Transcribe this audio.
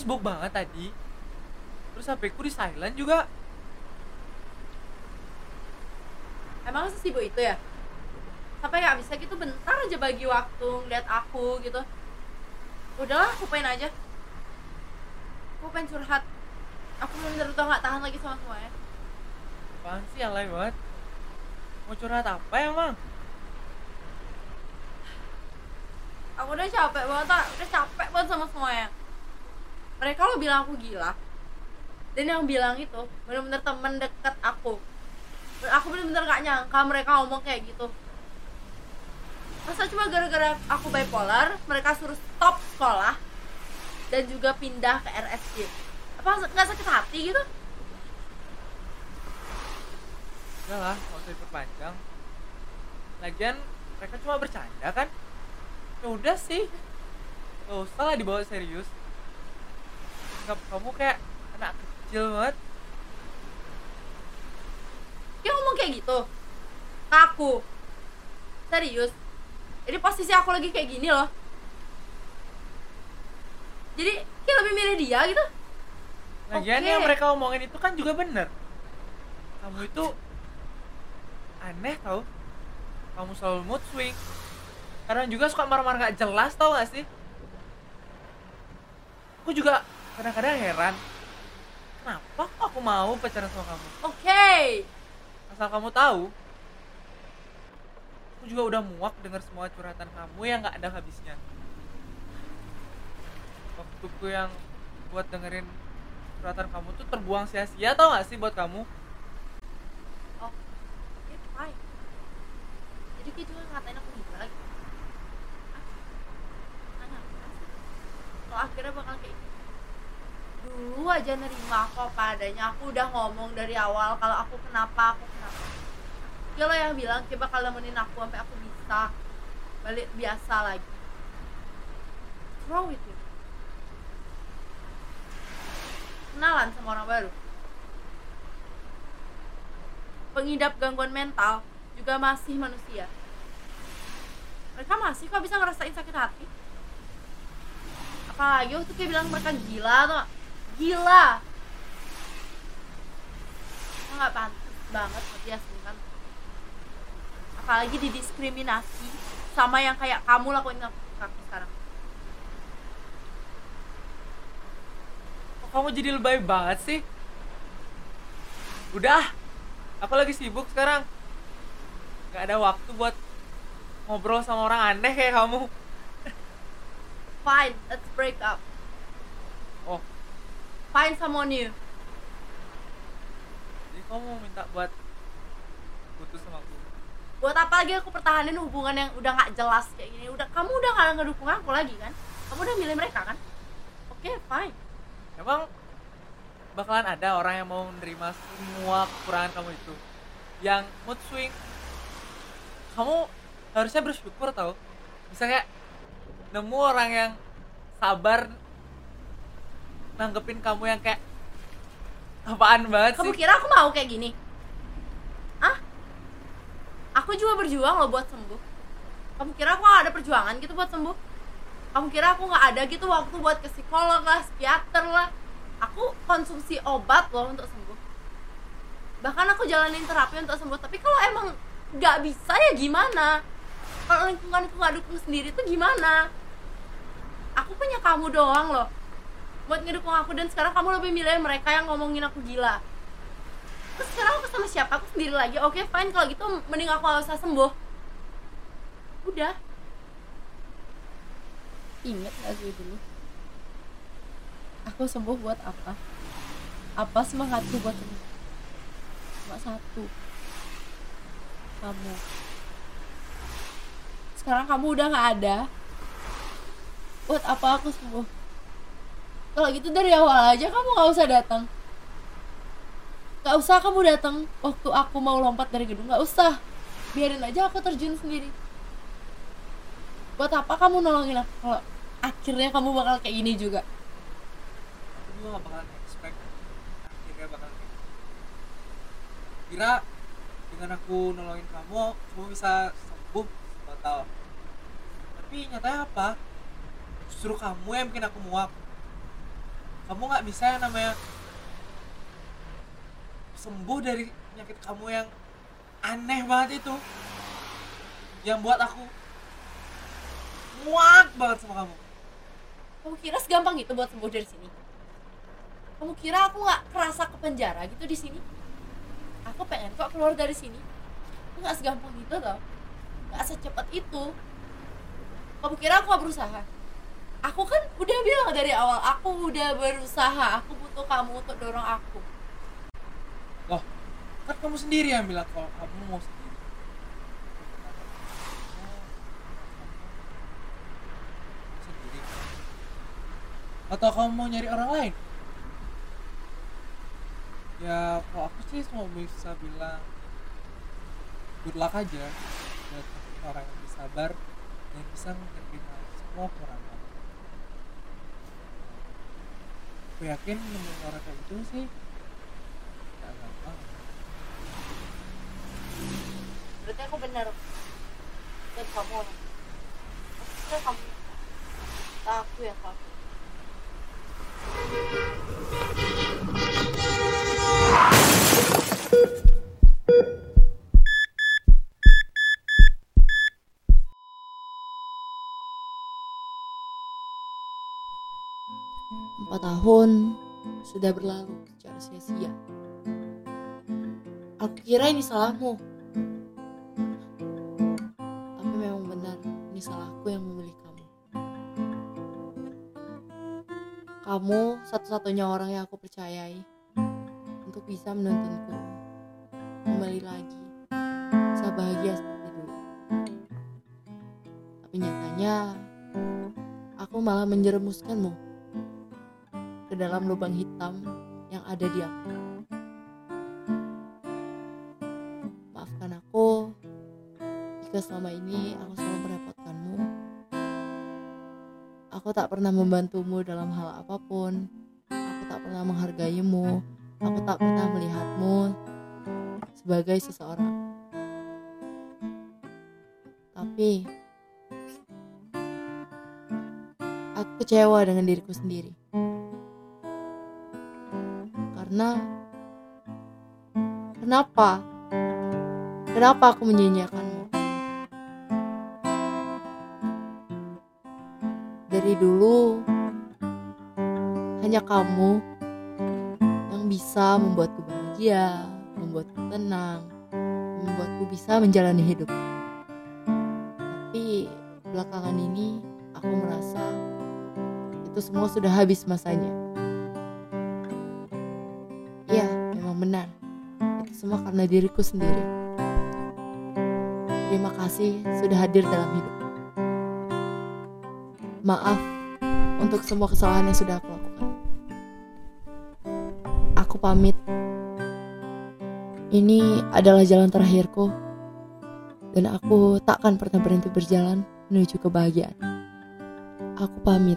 sibuk banget tadi. Terus HP ku di silent juga. Emang sesibuk itu ya? Sampai nggak bisa gitu bentar aja bagi waktu ngeliat aku gitu. Udahlah aku pengen aja. Aku pengen curhat. Aku bener udah nggak tahan lagi sama semuanya. Apaan sih alay banget? Mau curhat apa emang? Aku udah capek banget tak udah capek banget sama semuanya mereka lo bilang aku gila. Dan yang bilang itu bener-bener temen deket aku. Aku bener-bener gak nyangka mereka ngomong kayak gitu. Masa cuma gara-gara aku bipolar mereka suruh stop sekolah dan juga pindah ke RSJ apa nggak sakit hati gitu? Udah lah nggak usah diperpanjang lagian mereka cuma bercanda kan? Ya udah sih. Gak usah dibawa serius Anggap kamu kayak anak kecil banget. Dia ngomong kayak gitu. Ke aku. Serius. Ini posisi aku lagi kayak gini loh. Jadi kayak lebih milih dia gitu. Lagian Oke. yang mereka omongin itu kan juga bener. Kamu itu aneh tau. Kamu selalu mood swing. Kadang juga suka marah-marah gak jelas tau gak sih? Aku juga kadang-kadang heran kenapa kok aku mau pacaran sama kamu? Oke. Asal kamu tahu aku juga udah muak denger semua curhatan kamu yang gak ada habisnya. Waktuku yang buat dengerin curhatan kamu tuh terbuang sia-sia tau gak sih buat kamu? Oh oke fine. Jadi dia juga ngatain aku gila lagi. Ah, akhirnya bakal kayak dulu aja nerima aku apa aku udah ngomong dari awal kalau aku kenapa aku kenapa. Dia lo yang bilang coba kalau nemenin aku sampai aku bisa balik biasa lagi. What's wrong kenalan sama orang baru. Pengidap gangguan mental juga masih manusia. Mereka masih kok bisa ngerasain sakit hati? Apalagi waktu kayak bilang mereka gila tuh gila. Nggak pantas banget kan. Apalagi didiskriminasi sama yang kayak kamu lakuin ke aku sekarang. Kok kamu jadi lebay banget sih? Udah aku lagi sibuk sekarang. Gak ada waktu buat ngobrol sama orang aneh kayak kamu. Fine let's break up find someone new jadi kamu mau minta buat putus sama aku? Buat apa lagi aku pertahanin hubungan yang udah nggak jelas kayak gini? Udah kamu udah nggak ngedukung aku lagi kan? Kamu udah milih mereka kan? Oke fine. Emang bakalan ada orang yang mau menerima semua kekurangan kamu itu? Yang mood swing, kamu harusnya bersyukur tau. Bisa kayak nemu orang yang sabar nanggepin kamu yang kayak apaan banget kamu sih? kira aku mau kayak gini? Ah aku juga berjuang loh buat sembuh. Kamu kira aku nggak ada perjuangan gitu buat sembuh? Kamu kira aku nggak ada gitu waktu buat ke psikolog lah psikiater lah? Aku konsumsi obat loh untuk sembuh. Bahkan aku jalanin terapi untuk sembuh. Tapi kalau emang nggak bisa ya gimana? Kalau lingkunganku nggak dukung sendiri tuh gimana? Aku punya kamu doang loh buat ngedukung aku dan sekarang kamu lebih milih mereka yang ngomongin aku gila. Terus sekarang aku sama siapa? Aku sendiri lagi. Oke fine. Kalau gitu mending aku gak usah sembuh. Udah. Inget gak sih dulu? Aku sembuh buat apa? Apa semangatku buat sembuh? Cuma satu. Kamu. Sekarang kamu udah nggak ada. Buat apa aku sembuh kalau gitu dari awal aja kamu nggak usah datang nggak usah kamu datang waktu aku mau lompat dari gedung nggak usah biarin aja aku terjun sendiri buat apa kamu nolongin aku kalau akhirnya kamu bakal kayak gini juga Aku juga gak bakalan expect akhirnya bakal kayak gitu. Kira dengan aku nolongin kamu, kamu bisa sembuh total. Tapi nyatanya apa? justru kamu yang bikin aku muak kamu nggak bisa namanya sembuh dari penyakit kamu yang aneh banget itu. Yang buat aku muak banget sama kamu. Kamu kira segampang itu buat sembuh dari sini? Kamu kira aku nggak kerasa ke penjara gitu di sini? Aku pengen kok keluar dari sini. Itu nggak segampang itu tau nggak secepat itu. Kamu kira aku nggak berusaha aku kan udah bilang dari awal aku udah berusaha aku butuh kamu untuk dorong aku. Loh kan kamu sendiri yang bilang kalau kamu mau sendiri. Sendiri. Atau kamu mau nyari orang lain? Ya kalau aku sih cuma bisa bilang good luck aja buat orang yang sabar dan bisa menerima semua kekurangan aku yakin nemuin orang kayak itu sih gak gampang. Berarti aku benar. Dan kamu kamu. Aku yang salah tahun sudah berlalu secara sia-sia. Aku kira ini salahmu. Tapi memang benar, ini salahku yang memilih kamu. Kamu satu-satunya orang yang aku percayai untuk bisa menuntunku kembali lagi bisa bahagia seperti dulu. Tapi nyatanya aku malah menjerumuskanmu dalam lubang hitam yang ada di aku. Maafkan aku jika selama ini aku selalu merepotkanmu. Aku tak pernah membantumu dalam hal apa pun. Aku tak pernah menghargaimu. Aku tak pernah melihatmu sebagai seseorang. Tapi aku kecewa dengan diriku sendiri karena kenapa? Kenapa aku menyia-nyiakanmu dari dulu hanya kamu yang bisa membuatku bahagia membuatku tenang membuatku bisa menjalani hidup. Tapi belakangan ini aku merasa itu semua sudah habis masanya Memang benar. Itu semua karena diriku sendiri. Terima kasih sudah hadir dalam hidup. Maaf untuk semua kesalahan yang sudah aku lakukan. Aku pamit. Ini adalah jalan terakhirku. Dan aku tak akan pernah berhenti berjalan menuju kebahagiaan. Aku pamit.